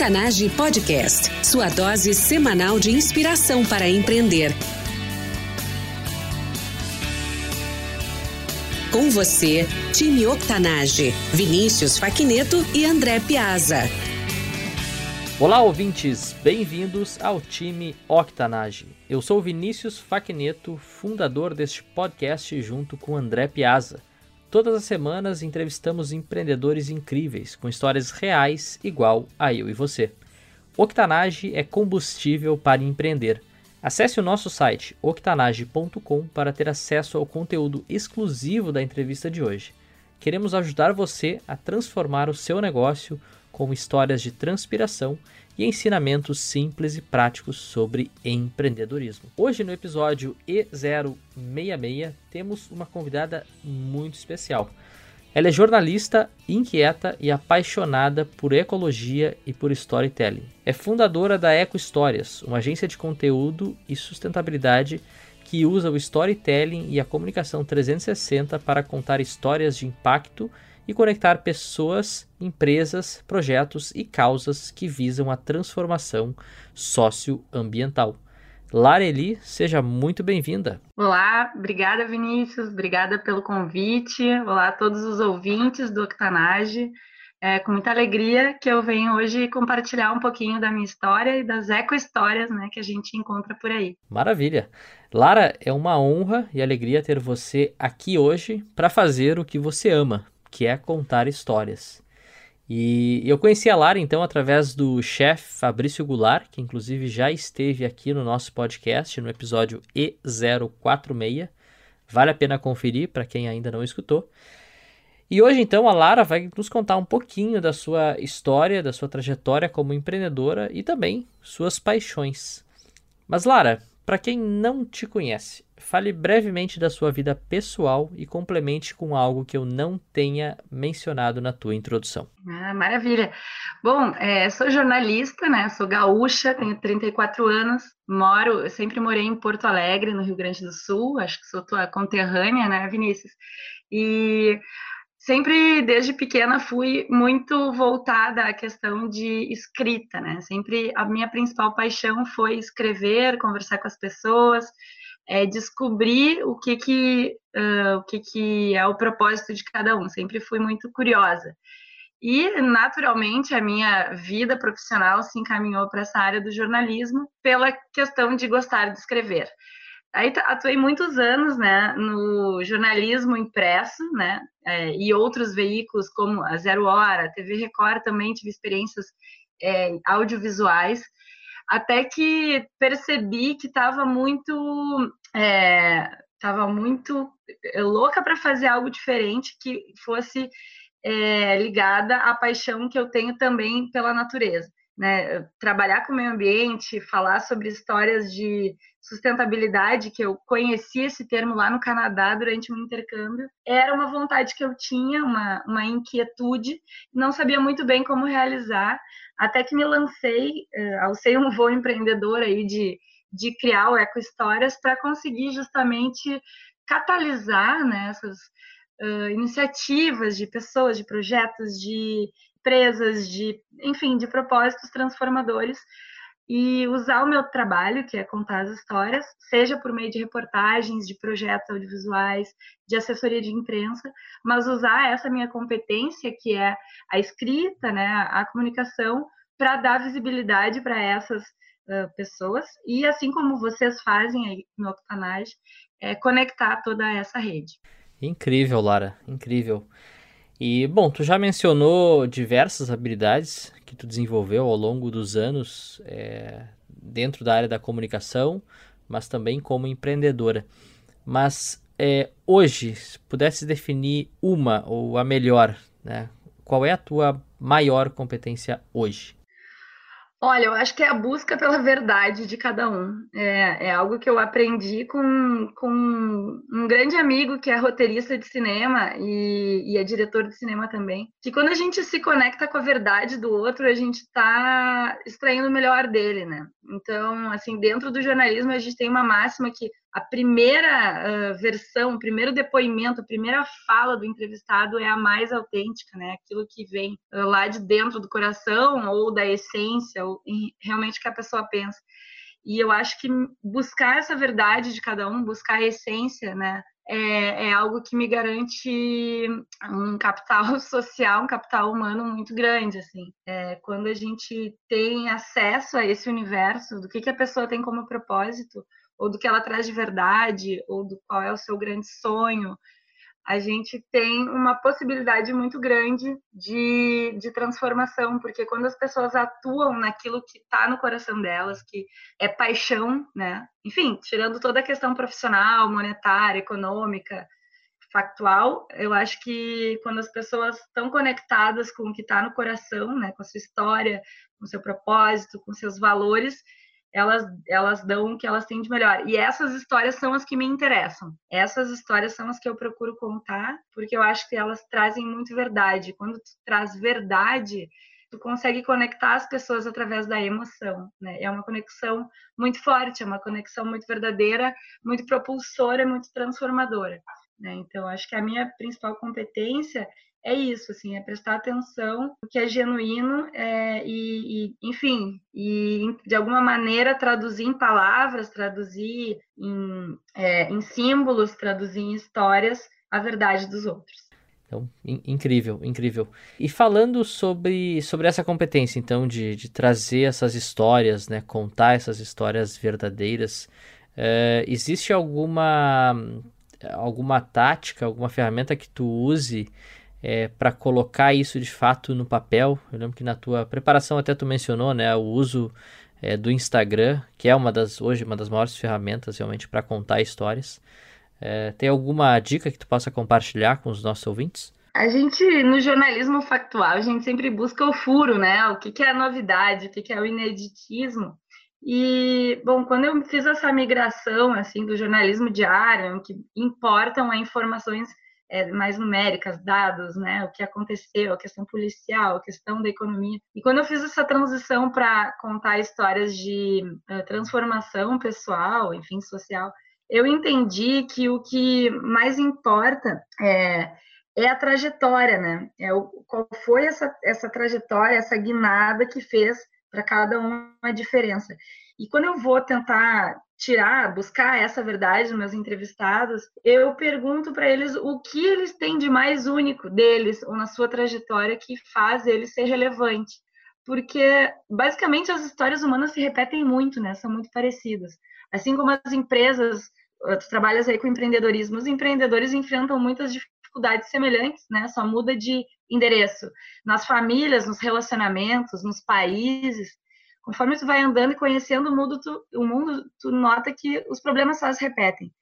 Octanage Podcast, sua dose semanal de inspiração para empreender. Com você, time Octanage, Vinícius Faquineto e André Piazza. Olá, ouvintes, bem-vindos ao time Octanage. Eu sou Vinícius Faquineto, fundador deste podcast junto com André Piazza. Todas as semanas entrevistamos empreendedores incríveis com histórias reais igual a eu e você. Octanage é combustível para empreender. Acesse o nosso site octanage.com para ter acesso ao conteúdo exclusivo da entrevista de hoje. Queremos ajudar você a transformar o seu negócio com histórias de transpiração e ensinamentos simples e práticos sobre empreendedorismo. Hoje, no episódio E066, temos uma convidada muito especial. Ela é jornalista, inquieta e apaixonada por ecologia e por storytelling. É fundadora da Eco Histórias, uma agência de conteúdo e sustentabilidade que usa o storytelling e a comunicação 360 para contar histórias de impacto e conectar pessoas, empresas, projetos e causas que visam a transformação socioambiental. Lareli, seja muito bem-vinda. Olá, obrigada Vinícius, obrigada pelo convite. Olá a todos os ouvintes do Octanage. É com muita alegria que eu venho hoje compartilhar um pouquinho da minha história e das eco-histórias né, que a gente encontra por aí. Maravilha! Lara, é uma honra e alegria ter você aqui hoje para fazer o que você ama, que é contar histórias. E eu conheci a Lara então através do chefe Fabrício Goulart, que inclusive já esteve aqui no nosso podcast no episódio E046. Vale a pena conferir para quem ainda não escutou. E hoje então a Lara vai nos contar um pouquinho da sua história, da sua trajetória como empreendedora e também suas paixões. Mas Lara, para quem não te conhece, fale brevemente da sua vida pessoal e complemente com algo que eu não tenha mencionado na tua introdução. Ah, maravilha. Bom, é, sou jornalista, né? Sou gaúcha, tenho 34 anos, moro, sempre morei em Porto Alegre, no Rio Grande do Sul, acho que sou tua conterrânea, né, Vinícius? E sempre desde pequena fui muito voltada à questão de escrita, né? Sempre a minha principal paixão foi escrever, conversar com as pessoas, é, descobrir o que que uh, o que que é o propósito de cada um. Sempre fui muito curiosa. E, naturalmente, a minha vida profissional se encaminhou para essa área do jornalismo pela questão de gostar de escrever. Aí atuei muitos anos, né, no jornalismo impresso, né, é, e outros veículos como a Zero Hora, a TV Record também tive experiências é, audiovisuais, até que percebi que estava muito, é, muito louca para fazer algo diferente que fosse é, ligada à paixão que eu tenho também pela natureza. Né, trabalhar com o meio ambiente, falar sobre histórias de sustentabilidade, que eu conheci esse termo lá no Canadá durante um intercâmbio, era uma vontade que eu tinha, uma, uma inquietude, não sabia muito bem como realizar, até que me lancei, uh, alcei um voo empreendedor aí de, de criar o Eco Histórias para conseguir justamente catalisar né, essas uh, iniciativas de pessoas, de projetos, de empresas, de, enfim, de propósitos transformadores e usar o meu trabalho, que é contar as histórias, seja por meio de reportagens, de projetos audiovisuais, de assessoria de imprensa, mas usar essa minha competência, que é a escrita, né, a comunicação, para dar visibilidade para essas uh, pessoas e, assim como vocês fazem aí no Octanage, é, conectar toda essa rede. Incrível, Lara, incrível. E, bom, tu já mencionou diversas habilidades que tu desenvolveu ao longo dos anos é, dentro da área da comunicação, mas também como empreendedora. Mas é, hoje, se pudesse definir uma ou a melhor, né, qual é a tua maior competência hoje? Olha, eu acho que é a busca pela verdade de cada um. É, é, algo que eu aprendi com, com um grande amigo que é roteirista de cinema e, e é diretor de cinema também. Que quando a gente se conecta com a verdade do outro, a gente está extraindo o melhor dele, né? Então, assim, dentro do jornalismo, a gente tem uma máxima que a primeira uh, versão, o primeiro depoimento, a primeira fala do entrevistado é a mais autêntica, né? Aquilo que vem uh, lá de dentro do coração ou da essência, ou realmente que a pessoa pensa. E eu acho que buscar essa verdade de cada um, buscar a essência, né? É, é, algo que me garante um capital social, um capital humano muito grande, assim. É, quando a gente tem acesso a esse universo, do que, que a pessoa tem como propósito, ou do que ela traz de verdade, ou do qual é o seu grande sonho, a gente tem uma possibilidade muito grande de, de transformação, porque quando as pessoas atuam naquilo que está no coração delas, que é paixão, né? Enfim, tirando toda a questão profissional, monetária, econômica, factual, eu acho que quando as pessoas estão conectadas com o que está no coração, né, com a sua história, com o seu propósito, com seus valores, elas, elas dão o que elas têm de melhor. E essas histórias são as que me interessam. Essas histórias são as que eu procuro contar, porque eu acho que elas trazem muito verdade. Quando tu traz verdade, tu consegue conectar as pessoas através da emoção, né? É uma conexão muito forte, é uma conexão muito verdadeira, muito propulsora, muito transformadora. Né? Então, acho que a minha principal competência é isso, assim, é prestar atenção no que é genuíno é, e, e, enfim, e de alguma maneira traduzir em palavras, traduzir em, é, em símbolos, traduzir em histórias a verdade dos outros. Então, in incrível, incrível. E falando sobre, sobre essa competência, então, de, de trazer essas histórias, né, contar essas histórias verdadeiras, é, existe alguma alguma tática, alguma ferramenta que tu use é, para colocar isso de fato no papel. Eu lembro que na tua preparação até tu mencionou, né, o uso é, do Instagram, que é uma das hoje uma das maiores ferramentas realmente para contar histórias. É, tem alguma dica que tu possa compartilhar com os nossos ouvintes? A gente, no jornalismo factual, a gente sempre busca o furo, né? O que, que é a novidade, o que, que é o ineditismo. E, bom, quando eu fiz essa migração, assim, do jornalismo diário, que importam a informações é, mais numéricas, dados, né, o que aconteceu, a questão policial, a questão da economia. E quando eu fiz essa transição para contar histórias de uh, transformação pessoal, enfim, social, eu entendi que o que mais importa é, é a trajetória, né? É o, qual foi essa, essa trajetória, essa guinada que fez para cada um a diferença. E quando eu vou tentar tirar, buscar essa verdade nos meus entrevistados, eu pergunto para eles o que eles têm de mais único deles ou na sua trajetória que faz eles ser relevante. Porque basicamente as histórias humanas se repetem muito, né? São muito parecidas. Assim como as empresas, tu trabalhas aí com empreendedorismo, os empreendedores enfrentam muitas dificuldades semelhantes, né? Só muda de endereço. Nas famílias, nos relacionamentos, nos países, Conforme tu vai andando e conhecendo o mundo, tu, o mundo, tu nota que os problemas só se repetem.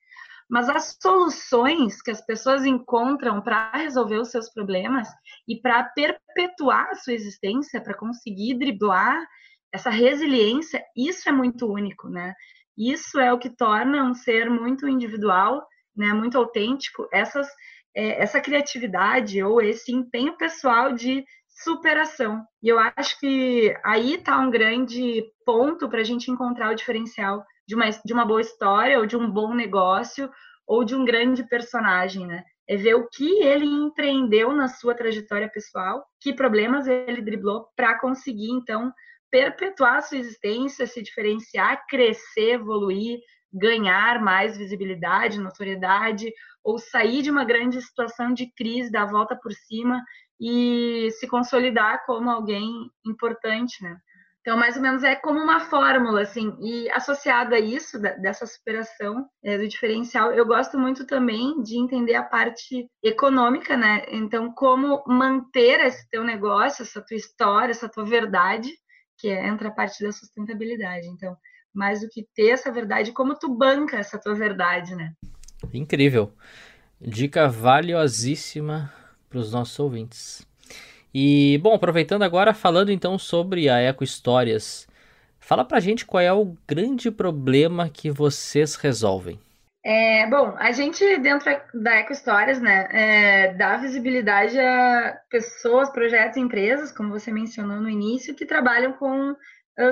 Mas as soluções que as pessoas encontram para resolver os seus problemas e para perpetuar a sua existência, para conseguir driblar essa resiliência, isso é muito único, né? Isso é o que torna um ser muito individual, né? Muito autêntico. Essas, é, essa criatividade ou esse empenho pessoal de superação. E eu acho que aí está um grande ponto para a gente encontrar o diferencial de uma, de uma boa história, ou de um bom negócio, ou de um grande personagem, né? É ver o que ele empreendeu na sua trajetória pessoal, que problemas ele driblou para conseguir, então, perpetuar sua existência, se diferenciar, crescer, evoluir, ganhar mais visibilidade, notoriedade, ou sair de uma grande situação de crise, dar a volta por cima e se consolidar como alguém importante, né? Então, mais ou menos é como uma fórmula, assim, e associada a isso, dessa superação é, do diferencial, eu gosto muito também de entender a parte econômica, né? Então, como manter esse teu negócio, essa tua história, essa tua verdade, que é, entra a parte da sustentabilidade. Então, mais do que ter essa verdade, como tu banca essa tua verdade, né? Incrível. Dica valiosíssima para os nossos ouvintes. E, bom, aproveitando agora, falando então sobre a Eco Histórias, fala pra gente qual é o grande problema que vocês resolvem. É, bom, a gente dentro da Eco Histórias, né, é, dá visibilidade a pessoas, projetos, empresas, como você mencionou no início, que trabalham com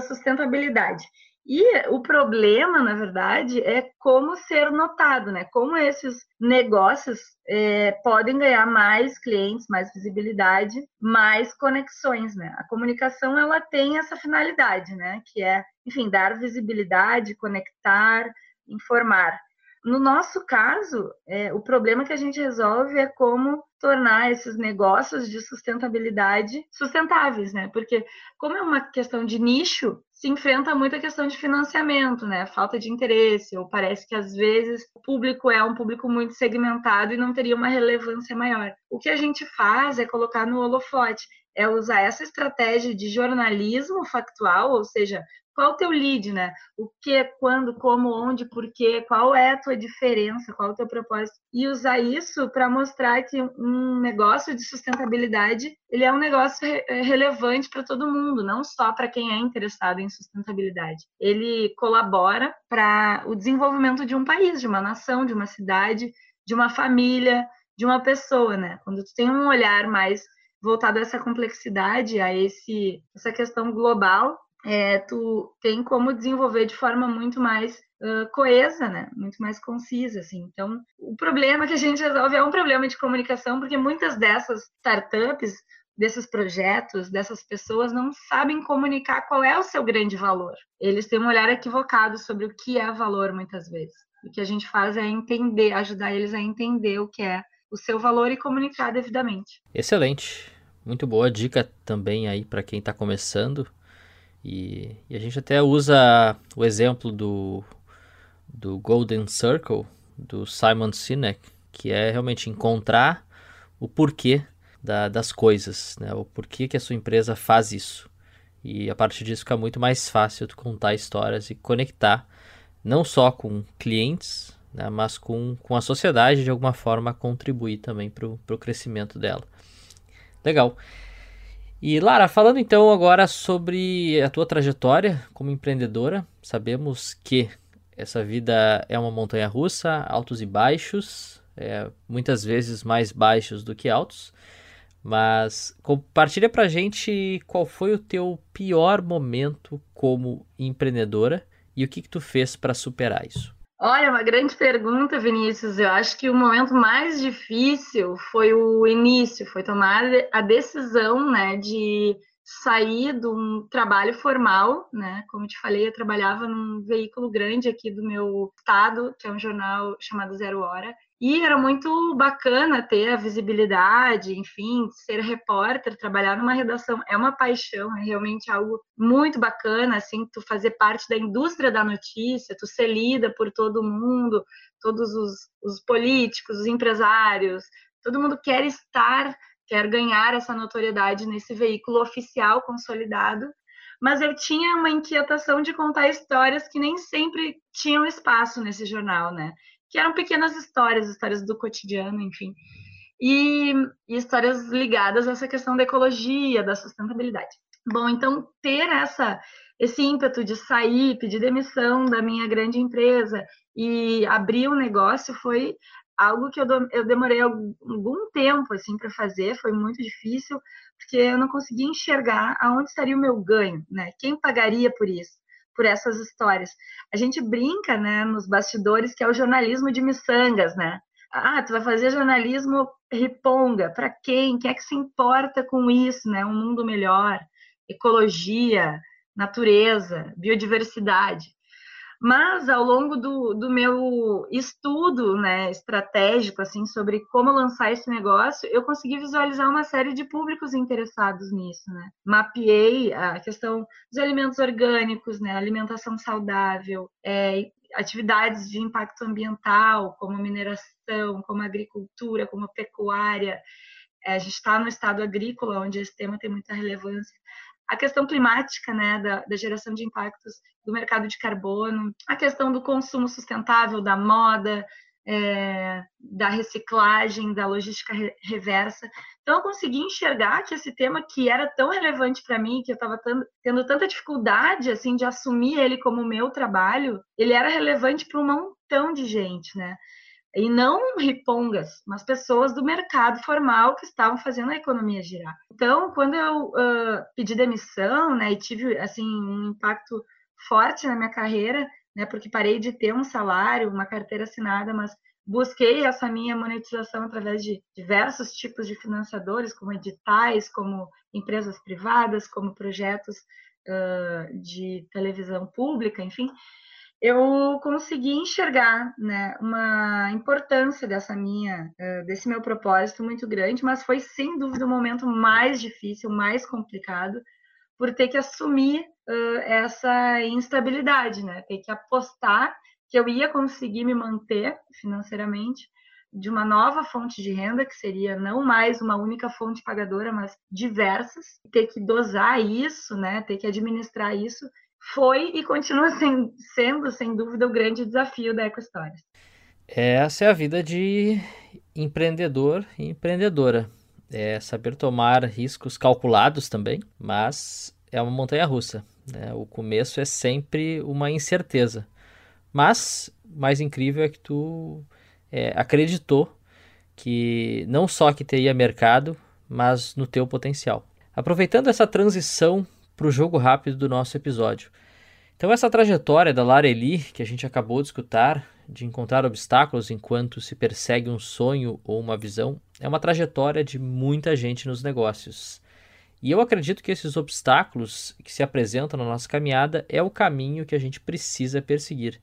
sustentabilidade. E o problema, na verdade, é como ser notado, né? Como esses negócios é, podem ganhar mais clientes, mais visibilidade, mais conexões, né? A comunicação ela tem essa finalidade, né? Que é, enfim, dar visibilidade, conectar, informar. No nosso caso, é, o problema que a gente resolve é como tornar esses negócios de sustentabilidade sustentáveis, né? Porque como é uma questão de nicho, se enfrenta muito a questão de financiamento, né? Falta de interesse, ou parece que às vezes o público é um público muito segmentado e não teria uma relevância maior. O que a gente faz é colocar no holofote, é usar essa estratégia de jornalismo factual, ou seja, qual o teu lead, né? O que, quando, como, onde, por quê, qual é a tua diferença, qual é o teu propósito. E usar isso para mostrar que um negócio de sustentabilidade, ele é um negócio re é, relevante para todo mundo, não só para quem é interessado em sustentabilidade. Ele colabora para o desenvolvimento de um país, de uma nação, de uma cidade, de uma família, de uma pessoa, né? Quando tu tem um olhar mais voltado a essa complexidade, a esse essa questão global, é, tu tem como desenvolver de forma muito mais uh, coesa, né? Muito mais concisa, assim. Então, o problema que a gente resolve é um problema de comunicação, porque muitas dessas startups, desses projetos, dessas pessoas não sabem comunicar qual é o seu grande valor. Eles têm um olhar equivocado sobre o que é valor muitas vezes. O que a gente faz é entender, ajudar eles a entender o que é o seu valor e comunicar devidamente. Excelente. Muito boa dica também aí para quem está começando e, e, a gente até usa o exemplo do, do Golden Circle, do Simon Sinek, que é realmente encontrar o porquê da, das coisas, né? o porquê que a sua empresa faz isso. E a partir disso fica muito mais fácil de contar histórias e conectar não só com clientes, né, mas com, com a sociedade de alguma forma contribuir também para o crescimento dela. Legal. E Lara, falando então agora sobre a tua trajetória como empreendedora, sabemos que essa vida é uma montanha russa, altos e baixos, é, muitas vezes mais baixos do que altos. Mas compartilha pra gente qual foi o teu pior momento como empreendedora e o que, que tu fez para superar isso. Olha, uma grande pergunta, Vinícius. Eu acho que o momento mais difícil foi o início, foi tomar a decisão, né, de sair de um trabalho formal, né? Como te falei, eu trabalhava num veículo grande aqui do meu estado, que é um jornal chamado Zero Hora, e era muito bacana ter a visibilidade, enfim, ser repórter, trabalhar numa redação é uma paixão, é realmente algo muito bacana, assim, tu fazer parte da indústria da notícia, tu ser lida por todo mundo, todos os, os políticos, os empresários, todo mundo quer estar, quer ganhar essa notoriedade nesse veículo oficial consolidado mas eu tinha uma inquietação de contar histórias que nem sempre tinham espaço nesse jornal, né? Que eram pequenas histórias, histórias do cotidiano, enfim. E, e, histórias ligadas a essa questão da ecologia, da sustentabilidade. Bom, então ter essa esse ímpeto de sair, pedir demissão da minha grande empresa e abrir um negócio foi algo que eu, eu demorei algum, tempo assim para fazer, foi muito difícil, porque eu não conseguia enxergar aonde estaria o meu ganho, né? Quem pagaria por isso? Por essas histórias. A gente brinca, né, nos bastidores que é o jornalismo de miçangas, né? Ah, tu vai fazer jornalismo riponga, para quem? Quem é que se importa com isso, né? Um mundo melhor, ecologia, natureza, biodiversidade. Mas ao longo do, do meu estudo né, estratégico assim sobre como lançar esse negócio, eu consegui visualizar uma série de públicos interessados nisso. Né? Mapeei a questão dos alimentos orgânicos, né, alimentação saudável, é, atividades de impacto ambiental, como mineração, como agricultura, como pecuária. É, a gente está no estado agrícola, onde esse tema tem muita relevância a questão climática, né, da, da, geração de impactos do mercado de carbono, a questão do consumo sustentável, da moda, é, da reciclagem, da logística re reversa. Então, eu consegui enxergar que esse tema que era tão relevante para mim, que eu estava tendo tanta dificuldade assim de assumir ele como meu trabalho, ele era relevante para um montão de gente, né? E não ripongas, mas pessoas do mercado formal que estavam fazendo a economia girar. Então, quando eu uh, pedi demissão, né, e tive assim um impacto forte na minha carreira, né? Porque parei de ter um salário, uma carteira assinada, mas busquei essa minha monetização através de diversos tipos de financiadores, como editais, como empresas privadas, como projetos uh, de televisão pública, enfim, eu consegui enxergar né, uma importância dessa minha, uh, desse meu propósito muito grande, mas foi sem dúvida o momento mais difícil, mais complicado, por ter que assumir uh, essa instabilidade, né? Ter que apostar que eu ia conseguir me manter financeiramente de uma nova fonte de renda, que seria não mais uma única fonte pagadora, mas diversas, ter que dosar isso, né, ter que administrar isso, foi e continua sendo, sendo sem dúvida, o grande desafio da EcoStories. Essa é a vida de empreendedor e empreendedora. É saber tomar riscos calculados também, mas é uma montanha russa. Né? O começo é sempre uma incerteza. Mas mais incrível é que tu é, acreditou que não só que teria mercado, mas no teu potencial. Aproveitando essa transição para o jogo rápido do nosso episódio. Então essa trajetória da Lareli que a gente acabou de escutar, de encontrar obstáculos enquanto se persegue um sonho ou uma visão, é uma trajetória de muita gente nos negócios. E eu acredito que esses obstáculos que se apresentam na nossa caminhada é o caminho que a gente precisa perseguir.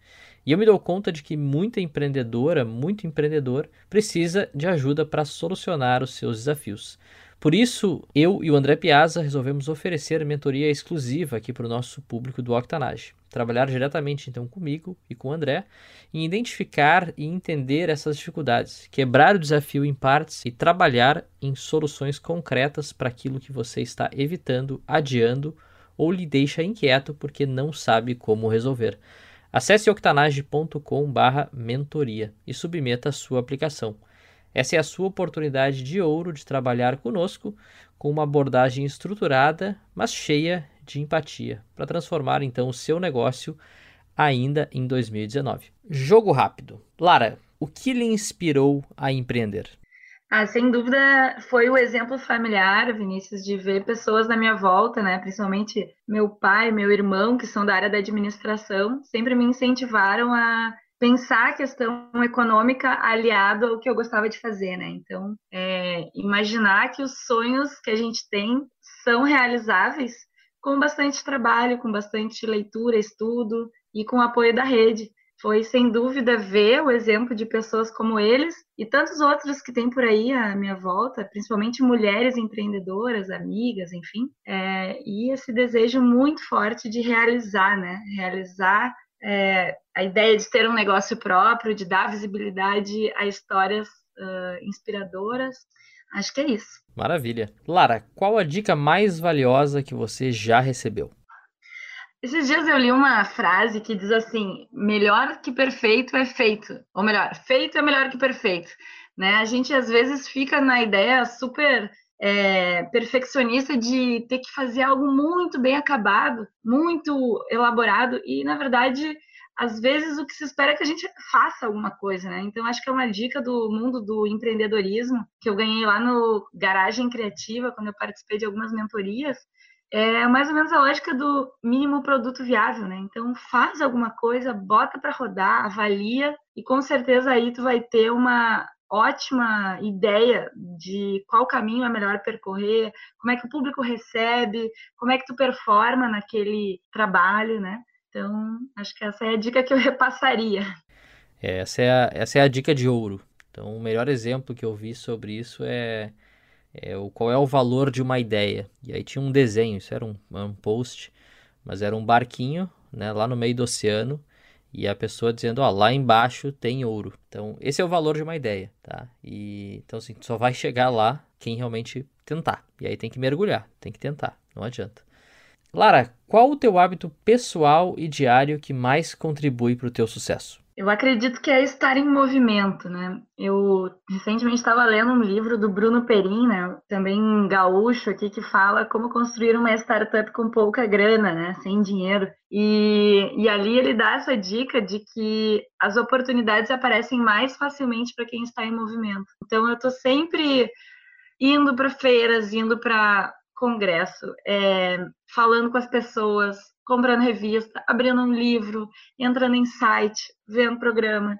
E eu me dou conta de que muita empreendedora, muito empreendedor, precisa de ajuda para solucionar os seus desafios. Por isso, eu e o André Piazza resolvemos oferecer mentoria exclusiva aqui para o nosso público do Octanage. Trabalhar diretamente então comigo e com o André em identificar e entender essas dificuldades, quebrar o desafio em partes e trabalhar em soluções concretas para aquilo que você está evitando, adiando ou lhe deixa inquieto porque não sabe como resolver. Acesse octanage.com/mentoria e submeta a sua aplicação. Essa é a sua oportunidade de ouro de trabalhar conosco com uma abordagem estruturada, mas cheia de empatia, para transformar então o seu negócio ainda em 2019. Jogo rápido. Lara, o que lhe inspirou a empreender? Ah, sem dúvida foi o exemplo familiar, Vinícius, de ver pessoas na minha volta, né? Principalmente meu pai, meu irmão, que são da área da administração, sempre me incentivaram a pensar a questão econômica aliado ao que eu gostava de fazer, né? Então, é, imaginar que os sonhos que a gente tem são realizáveis com bastante trabalho, com bastante leitura, estudo e com apoio da rede. Foi, sem dúvida, ver o exemplo de pessoas como eles e tantos outros que tem por aí à minha volta, principalmente mulheres empreendedoras, amigas, enfim, é, e esse desejo muito forte de realizar, né? Realizar é, a ideia de ter um negócio próprio, de dar visibilidade a histórias uh, inspiradoras. Acho que é isso. Maravilha. Lara, qual a dica mais valiosa que você já recebeu? Esses dias eu li uma frase que diz assim: melhor que perfeito é feito. Ou melhor, feito é melhor que perfeito. Né? A gente às vezes fica na ideia super é, perfeccionista de ter que fazer algo muito bem acabado, muito elaborado, e na verdade, às vezes o que se espera é que a gente faça alguma coisa, né? Então, acho que é uma dica do mundo do empreendedorismo que eu ganhei lá no Garagem Criativa, quando eu participei de algumas mentorias. É mais ou menos a lógica do mínimo produto viável, né? Então, faz alguma coisa, bota para rodar, avalia, e com certeza aí tu vai ter uma ótima ideia de qual caminho é melhor percorrer, como é que o público recebe, como é que tu performa naquele trabalho, né? Então, acho que essa é a dica que eu repassaria. Essa é a, essa é a dica de ouro. Então, o melhor exemplo que eu vi sobre isso é, é o qual é o valor de uma ideia. E aí tinha um desenho, isso era um, um post, mas era um barquinho, né, lá no meio do oceano, e a pessoa dizendo, ó, lá embaixo tem ouro. Então, esse é o valor de uma ideia, tá? E então assim, só vai chegar lá quem realmente tentar. E aí tem que mergulhar, tem que tentar, não adianta. Lara, qual o teu hábito pessoal e diário que mais contribui para o teu sucesso? Eu acredito que é estar em movimento, né? Eu recentemente estava lendo um livro do Bruno Perin, né? Também gaúcho aqui, que fala como construir uma startup com pouca grana, né? Sem dinheiro. E, e ali ele dá essa dica de que as oportunidades aparecem mais facilmente para quem está em movimento. Então eu estou sempre indo para feiras, indo para congresso, é, falando com as pessoas, comprando revista, abrindo um livro, entrando em site, vendo programa.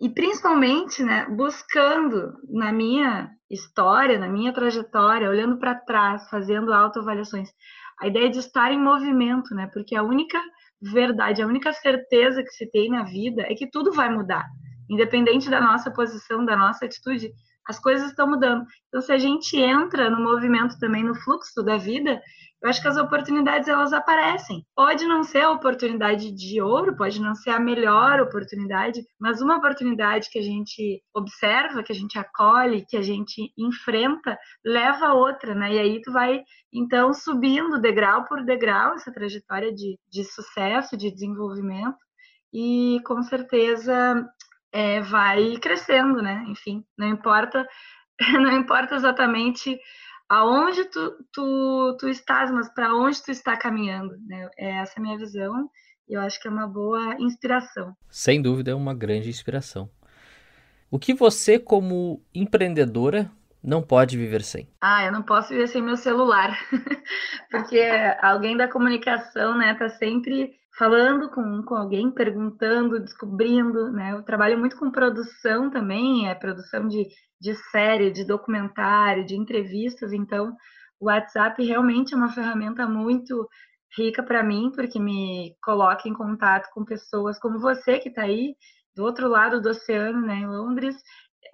E principalmente, né, buscando na minha história, na minha trajetória, olhando para trás, fazendo autoavaliações, a ideia de estar em movimento, né? Porque a única verdade, a única certeza que se tem na vida é que tudo vai mudar. Independente da nossa posição, da nossa atitude, as coisas estão mudando. Então, se a gente entra no movimento também, no fluxo da vida, eu acho que as oportunidades elas aparecem. Pode não ser a oportunidade de ouro, pode não ser a melhor oportunidade, mas uma oportunidade que a gente observa, que a gente acolhe, que a gente enfrenta, leva a outra, né? E aí tu vai então subindo degrau por degrau essa trajetória de, de sucesso, de desenvolvimento, e com certeza é, vai crescendo, né? Enfim, não importa, não importa exatamente aonde tu, tu, tu estás, mas para onde tu está caminhando. Né? É essa a minha visão e eu acho que é uma boa inspiração. Sem dúvida, é uma grande inspiração. O que você, como empreendedora, não pode viver sem? Ah, eu não posso viver sem meu celular, porque alguém da comunicação, né, tá sempre falando com, com alguém, perguntando, descobrindo, né? Eu trabalho muito com produção também, é produção de de série, de documentário, de entrevistas. Então, o WhatsApp realmente é uma ferramenta muito rica para mim, porque me coloca em contato com pessoas como você que está aí do outro lado do oceano, né, em Londres,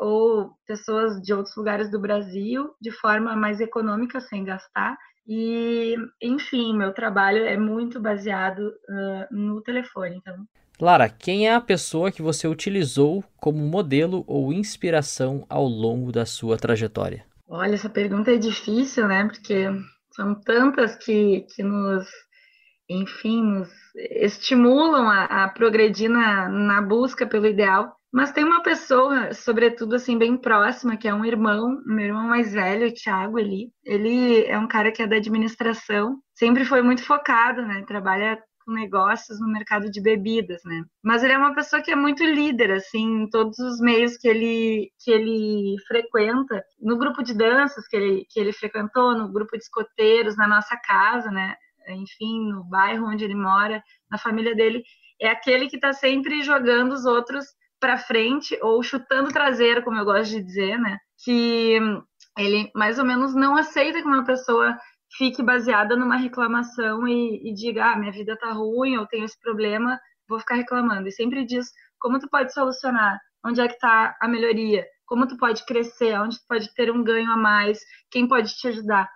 ou pessoas de outros lugares do Brasil, de forma mais econômica, sem gastar. E, enfim, meu trabalho é muito baseado uh, no telefone. Então, Lara, quem é a pessoa que você utilizou como modelo ou inspiração ao longo da sua trajetória? Olha, essa pergunta é difícil, né? Porque são tantas que, que nos, enfim, nos estimulam a, a progredir na, na busca pelo ideal. Mas tem uma pessoa, sobretudo assim, bem próxima, que é um irmão, meu irmão mais velho, o Thiago, ele, ele é um cara que é da administração, sempre foi muito focado, né? Trabalha com negócios no mercado de bebidas, né? Mas ele é uma pessoa que é muito líder, assim, em todos os meios que ele, que ele frequenta, no grupo de danças que ele, que ele frequentou, no grupo de escoteiros, na nossa casa, né? Enfim, no bairro onde ele mora, na família dele, é aquele que está sempre jogando os outros para frente ou chutando traseiro, como eu gosto de dizer, né? Que ele mais ou menos não aceita que uma pessoa fique baseada numa reclamação e, e diga, ah, minha vida tá ruim, eu tenho esse problema, vou ficar reclamando. E sempre diz como tu pode solucionar, onde é que está a melhoria, como tu pode crescer, onde tu pode ter um ganho a mais, quem pode te ajudar.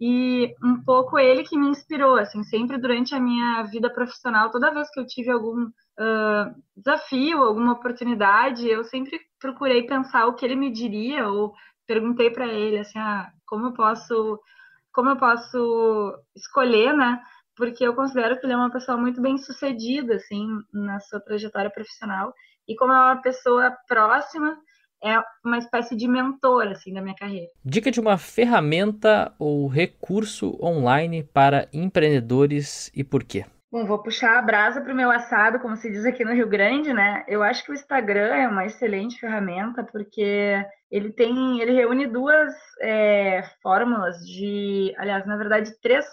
E um pouco ele que me inspirou, assim, sempre durante a minha vida profissional, toda vez que eu tive algum uh, desafio, alguma oportunidade, eu sempre procurei pensar o que ele me diria ou perguntei para ele, assim, ah, como eu posso como eu posso escolher, né? Porque eu considero que ele é uma pessoa muito bem sucedida, assim, na sua trajetória profissional. E como é uma pessoa próxima, é uma espécie de mentor, assim, da minha carreira. Dica de uma ferramenta ou recurso online para empreendedores e por quê? Bom, vou puxar a brasa para o meu assado, como se diz aqui no Rio Grande, né? Eu acho que o Instagram é uma excelente ferramenta porque ele tem, ele reúne duas é, fórmulas de, aliás, na verdade, três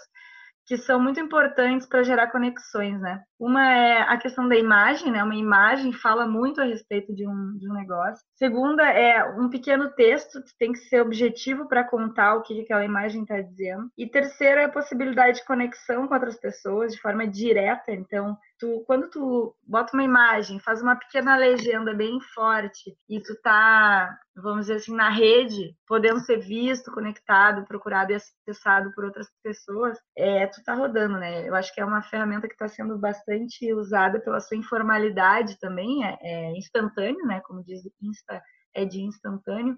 que são muito importantes para gerar conexões, né? Uma é a questão da imagem, né? Uma imagem fala muito a respeito de um, de um negócio. Segunda é um pequeno texto que tem que ser objetivo para contar o que aquela imagem está dizendo. E terceiro é a possibilidade de conexão com outras pessoas de forma direta. Então, tu, quando tu bota uma imagem, faz uma pequena legenda bem forte e tu tá, vamos dizer assim, na rede, podendo ser visto, conectado, procurado e acessado por outras pessoas, é, tu tá rodando, né? Eu acho que é uma ferramenta que está sendo bastante usada pela sua informalidade também, é, é instantâneo, né? Como diz Insta, é de instantâneo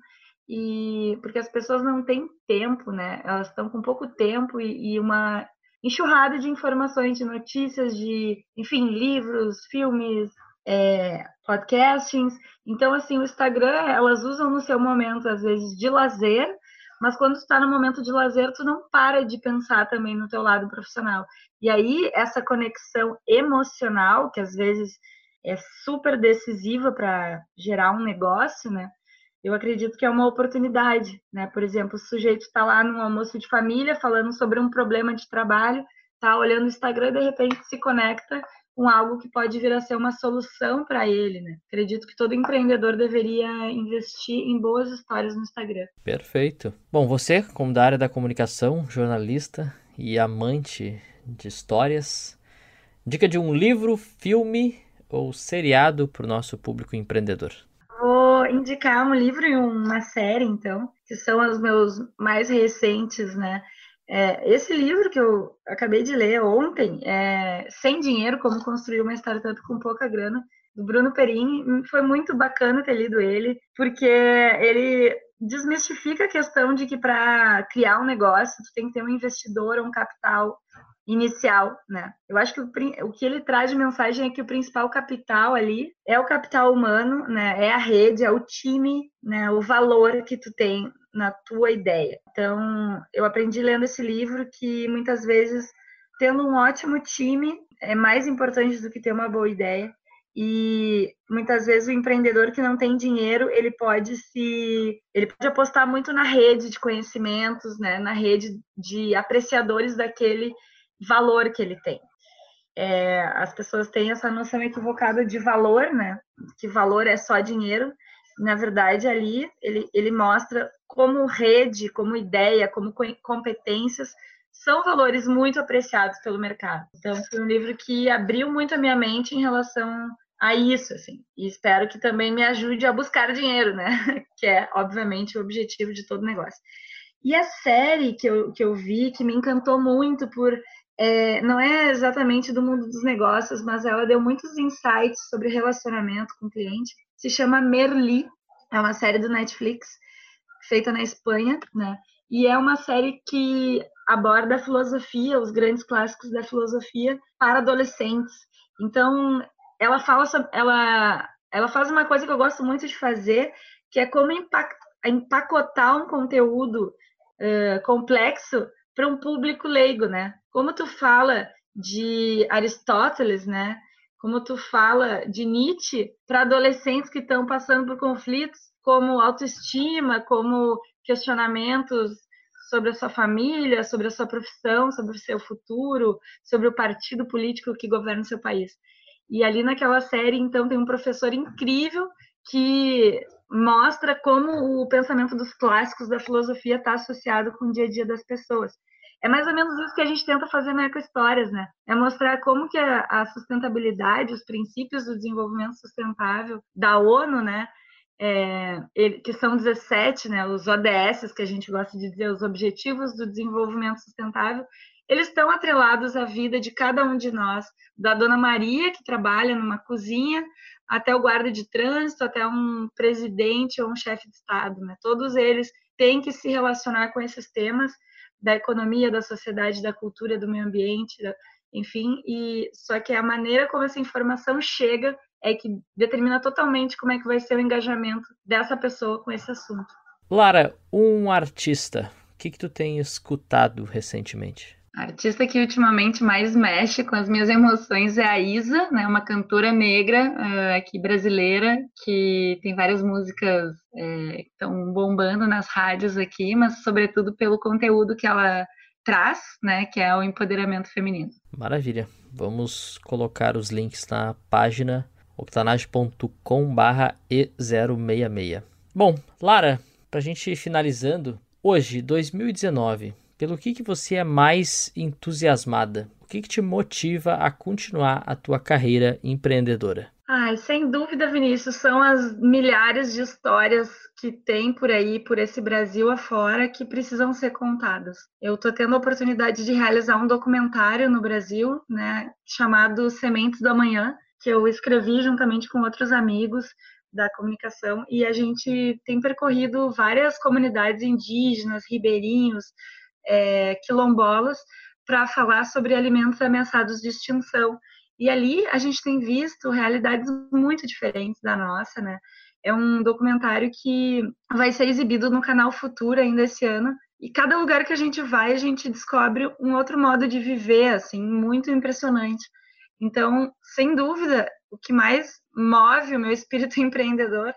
e porque as pessoas não têm tempo, né? Elas estão com pouco tempo e, e, uma enxurrada de informações, de notícias, de, enfim, livros, filmes, é, podcastings. Então, assim, o Instagram, elas usam no seu momento, às vezes, de lazer, mas quando está no momento de lazer, tu não para de pensar também no teu lado profissional. E aí, essa conexão emocional, que às vezes é super decisiva para gerar um negócio, né? Eu acredito que é uma oportunidade, né? Por exemplo, o sujeito está lá no almoço de família falando sobre um problema de trabalho, está olhando o Instagram e de repente se conecta com algo que pode vir a ser uma solução para ele, né? Acredito que todo empreendedor deveria investir em boas histórias no Instagram. Perfeito. Bom, você, como da área da comunicação, jornalista e amante de histórias, dica de um livro, filme ou seriado para o nosso público empreendedor? Indicar um livro e uma série, então, que são os meus mais recentes, né? É, esse livro que eu acabei de ler ontem, é, Sem Dinheiro, Como Construir uma Startup com Pouca Grana, do Bruno Perini, foi muito bacana ter lido ele, porque ele desmistifica a questão de que para criar um negócio, tu tem que ter um investidor ou um capital inicial, né? Eu acho que o, o, que ele traz de mensagem é que o principal capital ali é o capital humano, né? É a rede, é o time, né? O valor que tu tem na tua ideia. Então, eu aprendi lendo esse livro que muitas vezes tendo um ótimo time é mais importante do que ter uma boa ideia. E muitas vezes o empreendedor que não tem dinheiro, ele pode se ele pode apostar muito na rede de conhecimentos, né, na rede de apreciadores daquele valor que ele tem. É, as pessoas têm essa noção equivocada de valor, né? Que valor é só dinheiro. Na verdade, ali ele, ele mostra como rede, como ideia, como competências são valores muito apreciados pelo mercado. Então, foi um livro que abriu muito a minha mente em relação a isso, assim. E espero que também me ajude a buscar dinheiro, né? Que é, obviamente, o objetivo de todo negócio. E a série que eu, que eu vi, que me encantou muito por é, não é exatamente do mundo dos negócios, mas ela deu muitos insights sobre relacionamento com o cliente. Se chama Merli, é uma série do Netflix feita na Espanha, né? E é uma série que aborda a filosofia, os grandes clássicos da filosofia para adolescentes. Então, ela fala ela ela faz uma coisa que eu gosto muito de fazer, que é como empacotar um conteúdo uh, complexo para um público leigo, né? Como tu fala de Aristóteles, né? Como tu fala de Nietzsche para adolescentes que estão passando por conflitos como autoestima, como questionamentos sobre a sua família, sobre a sua profissão, sobre o seu futuro, sobre o partido político que governa o seu país. E ali naquela série, então, tem um professor incrível que mostra como o pensamento dos clássicos da filosofia está associado com o dia a dia das pessoas. É mais ou menos isso que a gente tenta fazer na Eco Histórias, né? É mostrar como que a, sustentabilidade, os princípios do desenvolvimento sustentável da ONU, né? É, que são 17, né? Os ODS, que a gente gosta de dizer, os Objetivos do Desenvolvimento Sustentável, eles estão atrelados à vida de cada um de nós, da Dona Maria, que trabalha numa cozinha, até o guarda de trânsito, até um presidente ou um chefe de Estado, né? Todos eles têm que se relacionar com esses temas da economia, da sociedade, da cultura, do meio ambiente, enfim, e só que a maneira como essa informação chega é que determina totalmente como é que vai ser o engajamento dessa pessoa com esse assunto. Lara, um artista, o que, que tu tem escutado recentemente? A artista que ultimamente mais mexe com as minhas emoções é a Isa, né, uma cantora negra uh, aqui brasileira, que tem várias músicas uh, que estão bombando nas rádios aqui, mas sobretudo pelo conteúdo que ela traz, né, que é o empoderamento feminino. Maravilha. Vamos colocar os links na página octanage.com/barra e066. Bom, Lara, para a gente ir finalizando, hoje, 2019 pelo que, que você é mais entusiasmada? O que, que te motiva a continuar a tua carreira empreendedora? Ai, sem dúvida, Vinícius, são as milhares de histórias que tem por aí, por esse Brasil afora, que precisam ser contadas. Eu estou tendo a oportunidade de realizar um documentário no Brasil, né, chamado Sementes do Amanhã, que eu escrevi juntamente com outros amigos da comunicação, e a gente tem percorrido várias comunidades indígenas, ribeirinhos, é, quilombolas para falar sobre alimentos ameaçados de extinção. E ali a gente tem visto realidades muito diferentes da nossa, né? É um documentário que vai ser exibido no canal Futuro ainda esse ano. E cada lugar que a gente vai, a gente descobre um outro modo de viver, assim, muito impressionante. Então, sem dúvida, o que mais move o meu espírito empreendedor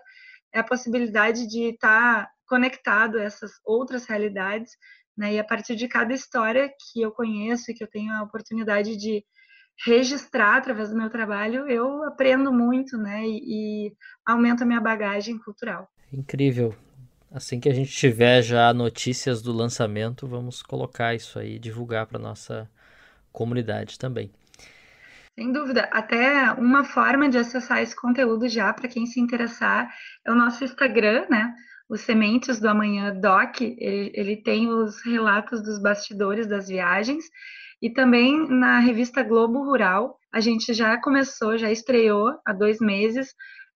é a possibilidade de estar tá conectado a essas outras realidades, né? E a partir de cada história que eu conheço e que eu tenho a oportunidade de registrar através do meu trabalho, eu aprendo muito, né? E, e aumento a minha bagagem cultural. Incrível. Assim que a gente tiver já notícias do lançamento, vamos colocar isso aí, divulgar para nossa comunidade também. Sem dúvida. Até uma forma de acessar esse conteúdo já, para quem se interessar, é o nosso Instagram, né? O Sementes do Amanhã Doc. Ele, ele tem os relatos dos bastidores das viagens. E também na revista Globo Rural, a gente já começou, já estreou há dois meses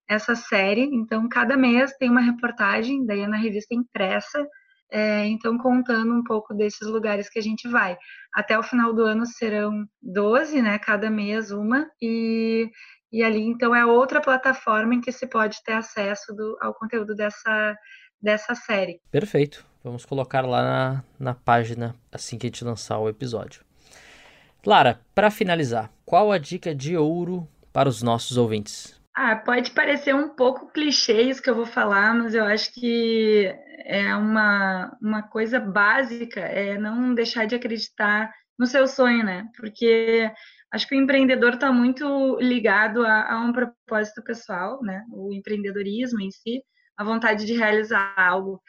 essa série. Então, cada mês tem uma reportagem, daí é na revista impressa, é, então contando um pouco desses lugares que a gente vai. Até o final do ano serão 12, né? Cada mês uma, e, e ali então é outra plataforma em que se pode ter acesso do, ao conteúdo dessa, dessa série. Perfeito. Vamos colocar lá na, na página assim que a gente lançar o episódio. Lara, para finalizar, qual a dica de ouro para os nossos ouvintes? Ah, pode parecer um pouco clichê isso que eu vou falar, mas eu acho que é uma, uma coisa básica, é não deixar de acreditar no seu sonho, né? Porque acho que o empreendedor está muito ligado a, a, um propósito pessoal, né? O empreendedorismo em si, a vontade de realizar algo.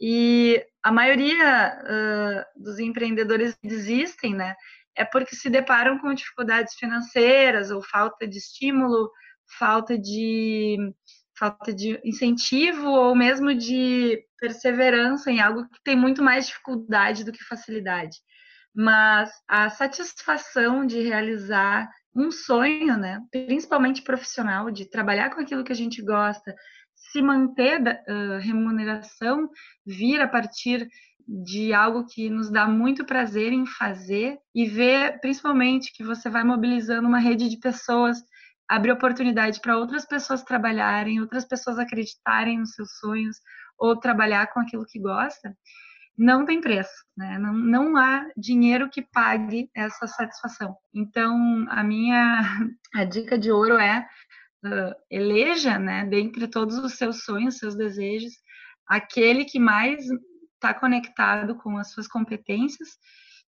E a maioria uh, dos empreendedores desistem, né? É porque se deparam com dificuldades financeiras ou falta de estímulo falta de falta de incentivo ou mesmo de perseverança em algo que tem muito mais dificuldade do que facilidade. Mas a satisfação de realizar um sonho, né, principalmente profissional, de trabalhar com aquilo que a gente gosta, se manter uh, remuneração vir a partir de algo que nos dá muito prazer em fazer e ver principalmente que você vai mobilizando uma rede de pessoas abrir oportunidade para outras pessoas trabalharem, outras pessoas acreditarem nos seus sonhos ou trabalhar com aquilo que gosta, não tem preço, né? Não, não há dinheiro que pague essa satisfação. Então, a minha a dica de ouro é uh, eleja, né, dentre todos os seus sonhos, seus desejos, aquele que mais está conectado com as suas competências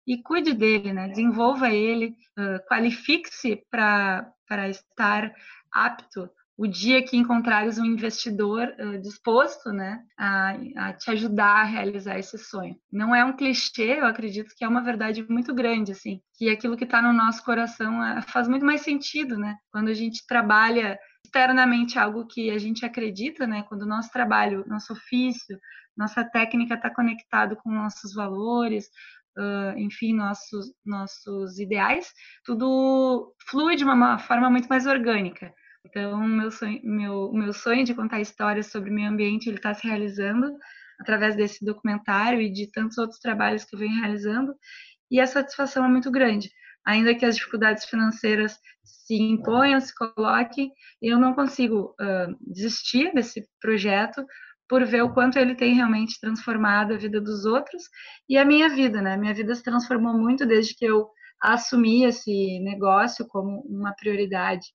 e cuide dele, né? Desenvolva ele, uh, qualifique-se para estar apto o dia que encontrares um investidor uh, disposto né, a, a, te ajudar a realizar esse sonho. Não é um clichê, eu acredito que é uma verdade muito grande, assim, que aquilo que está no nosso coração uh, faz muito mais sentido, né? Quando a gente trabalha externamente algo que a gente acredita, né? Quando o nosso trabalho, nosso ofício, nossa técnica está conectado com nossos valores, uh, enfim, nossos, nossos ideais, tudo flui de uma forma muito mais orgânica. Então, meu sonho, meu, meu sonho de contar histórias sobre o meio ambiente, ele está se realizando através desse documentário e de tantos outros trabalhos que eu venho realizando, e a satisfação é muito grande. Ainda que as dificuldades financeiras se imponham, se coloquem, eu não consigo uh, desistir desse projeto, por ver o quanto ele tem realmente transformado a vida dos outros e a minha vida, né? Minha vida se transformou muito desde que eu assumi esse negócio como uma prioridade.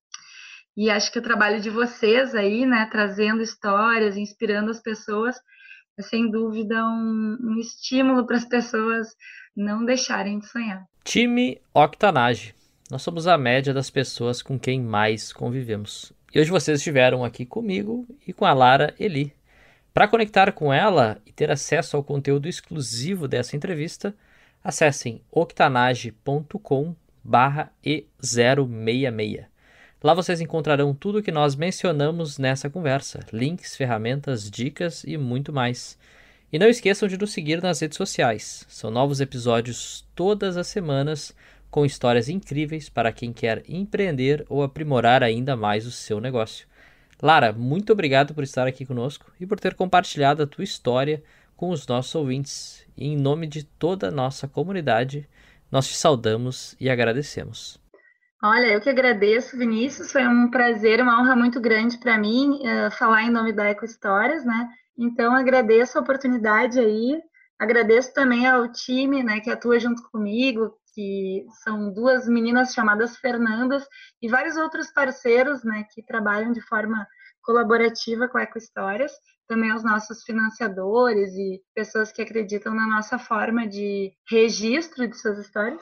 E acho que o trabalho de vocês aí, né, trazendo histórias, inspirando as pessoas, é sem dúvida um, um estímulo para as pessoas não deixarem de sonhar. Time Octanage. Nós somos a média das pessoas com quem mais convivemos. E hoje vocês estiveram aqui comigo e com a Lara Eli. Para conectar com ela e ter acesso ao conteúdo exclusivo dessa entrevista, acessem octanage.com/e066. Lá vocês encontrarão tudo o que nós mencionamos nessa conversa: links, ferramentas, dicas e muito mais. E não esqueçam de nos seguir nas redes sociais. São novos episódios todas as semanas com histórias incríveis para quem quer empreender ou aprimorar ainda mais o seu negócio. Lara, muito obrigado por estar aqui conosco e por ter compartilhado a tua história com os nossos ouvintes. E em nome de toda a nossa comunidade, nós te saudamos e agradecemos. Olha, eu que agradeço, Vinícius. Foi um prazer, uma honra muito grande para mim uh, falar em nome da Eco Histórias, né? Então, agradeço a oportunidade aí. Agradeço também ao time, né, que atua junto comigo, que são duas meninas chamadas Fernandas e vários outros parceiros, né, que trabalham de forma colaborativa com a Eco Histórias. também aos nossos financiadores e pessoas que acreditam na nossa forma de registro de suas histórias.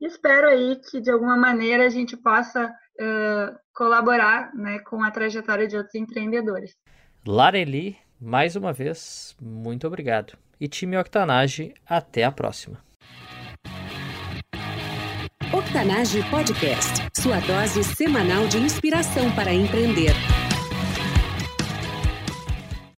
Espero aí que, de alguma maneira, a gente possa uh, colaborar né, com a trajetória de outros empreendedores. Lareli, mais uma vez, muito obrigado. E time Octanage, até a próxima. Octanage Podcast, sua dose semanal de inspiração para empreender.